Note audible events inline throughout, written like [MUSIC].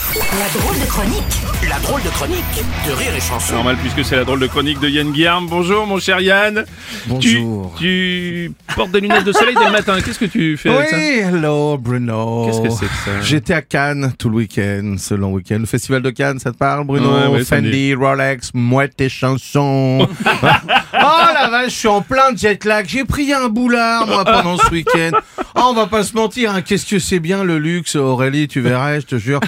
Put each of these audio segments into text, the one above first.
La drôle de chronique La drôle de chronique de Rire et Chanson. Normal puisque c'est la drôle de chronique de Yann Guillaume. Bonjour mon cher Yann. Bonjour. Tu, tu portes des lunettes de soleil dès le matin. Qu'est-ce que tu fais avec ça Oui, hello Bruno. Qu'est-ce que c'est que ça J'étais à Cannes tout le week-end, ce long week-end. Le festival de Cannes, ça te parle Bruno? Ouais, ouais, ça me Fendi, Rolex, mouette et chansons. [LAUGHS] [LAUGHS] oh la vache, je suis en plein jet lag. J'ai pris un boulard moi pendant ce week-end. Oh, on va pas se mentir, hein. qu'est-ce que c'est bien le luxe Aurélie, tu verrais, je te jure.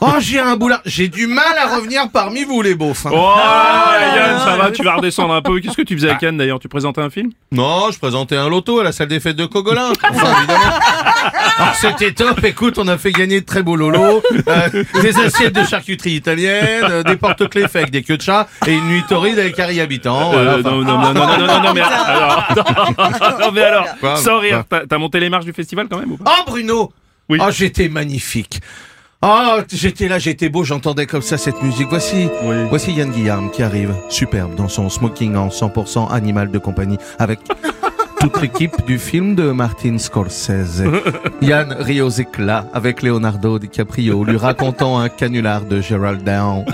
Oh, j'ai un boulard. J'ai du mal à revenir parmi vous les beaufs. hein. Oh Yann, ça va, tu vas redescendre un peu. Qu'est-ce que tu faisais à Cannes d'ailleurs? Tu présentais un film? Non, je présentais un loto à la salle des fêtes de Cogolin. Enfin, évidemment. Alors, c'était top. Écoute, on a fait gagner de très beaux lolos, euh, des assiettes de charcuterie italienne, euh, des porte-clés faits avec des queues de chat et une nuit torride avec Harry Habitant. Voilà, Euh, enfin. non, non, non, non, non, non, non, mais alors, [LAUGHS] non, non, mais alors, sans rire, t'as t'as monté les marches du festival quand même ou pas? Oh Bruno Oui. Oh j'étais magnifique Oh j'étais là, j'étais beau, j'entendais comme ça cette musique. Voici, Oui. voici Yann Guillaume qui arrive, superbe, dans son smoking en 100% animal de compagnie, avec [LAUGHS] toute l'équipe du film de Martin Scorsese. [LAUGHS] Yann rit aux éclats avec Leonardo DiCaprio, lui racontant un canular de Gerald Down.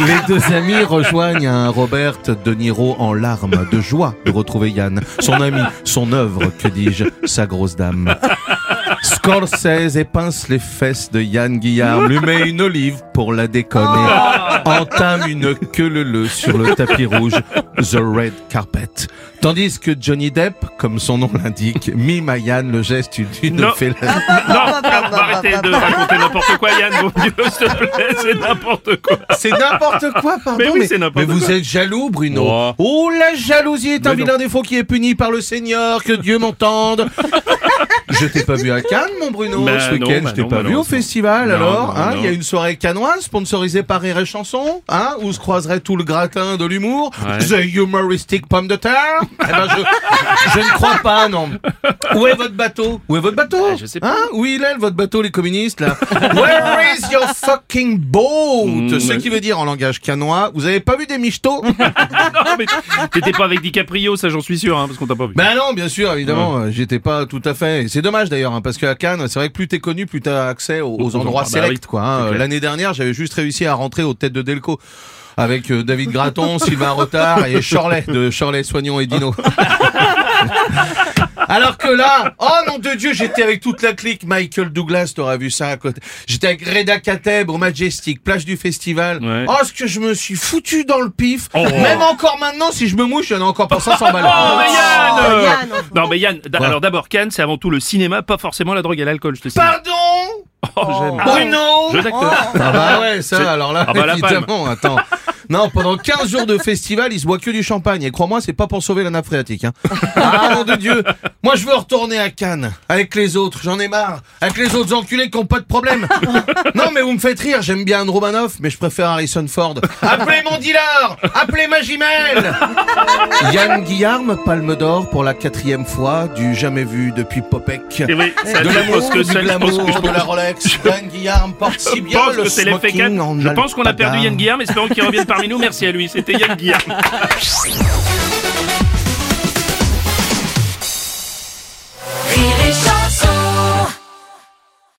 Les deux amis rejoignent un Robert De Niro en larmes de joie de retrouver Yann, son ami, son œuvre, que dis-je, sa grosse dame. Scorsese épince les fesses de Yann Guillard, lui met une olive pour la déconner, entame une queue leu sur le tapis rouge, The Red Carpet. Tandis que Johnny Depp, comme son nom l'indique, mime à Yann le geste d'une Non. félin. Non, arrêtez de raconter n'importe quoi Yann, mon Dieu, s'il te plaît, c'est n'importe quoi. C'est n'importe quoi, pardon. Mais oui, c'est n'importe mais vous êtes jaloux, Bruno. Oh. Oh, la jalousie est un vilain défaut qui est puni par le Seigneur, que Dieu m'entende. Je t'ai pas vu à Cannes, mon Bruno, Bah ce week-end. bah je t'ai non, pas vu au festival, Non, alors. hein. Il y a une soirée canoise sponsorisée par Rire et Chanson, hein, où se croiserait tout le gratin de l'humour. Ouais. The humoristic pomme de terre. eh ben, je, je ne crois pas, non. Où est votre bateau? Où est votre bateau? Ah, je sais pas. Hein? Où il est, votre bateau, les communistes, là? Where is your fucking boat? Mm, Ce ouais. qui veut dire en langage canois, vous avez pas vu des michetots? [LAUGHS] Non, mais t'étais pas avec DiCaprio, ça j'en suis sûr, hein, parce qu'on t'a pas vu. Ben non, bien sûr, évidemment, euh, j'étais pas tout à fait. Et C'est dommage d'ailleurs, hein, parce qu'à Cannes, c'est vrai que plus t'es connu, plus t'as accès aux, endroits bah sélects, quoi. hein. L'année dernière, j'avais juste réussi à rentrer aux têtes de Delco. Avec euh, David Graton, [LAUGHS] Sylvain Rotard et Chorlet de Chorlet, Soignon et Dino. [LAUGHS] [LAUGHS] Alors que là, oh nom de Dieu, j'étais avec toute la clique. Michael Douglas, t'auras vu ça à côté. J'étais avec Reda Kateb au Majestic, plage du festival. Ouais. Oh, ce que je me suis foutu dans le pif. Oh. Même encore maintenant, si je me mouche, il y en a encore pour 500 balles. [LAUGHS] Oh, mais Yann, Oh, euh, Yann, Non, mais Yann, alors d'abord, Cannes, c'est avant tout le cinéma, pas forcément la drogue et l'alcool, je te signale. Pardon? Oh, j'aime. Bruno? Jeu d'acteur. Ah bah ouais, ça, alors là, Ah bah la évidemment, attends. Non, pendant 15 jours de festival, il se boit que du champagne. Et crois-moi, c'est pas pour sauver la nappe phréatique. Hein. Ah, nom de Dieu Moi, je veux retourner à Cannes, avec les autres. J'en ai marre. Avec les autres enculés qui ont pas de problème. Non, mais vous me faites rire. J'aime bien Anne mais je préfère Harrison Ford. Appelez mon dealer Appelez ma jumelle Yann Guillarme, Palme d'Or pour la quatrième fois, du jamais vu depuis Popek. Et oui, ça, De je l'amour, que du ça, je pense glamour, que je de la Rolex. Yann Guillarme porte si bien pense le que c'est l'effet smoking 4. en Je pense qu'on a perdu. Yann Guillaume, espérons qu'il revienne parmi nous. Merci à lui, c'était Yann Guillaume. [LAUGHS]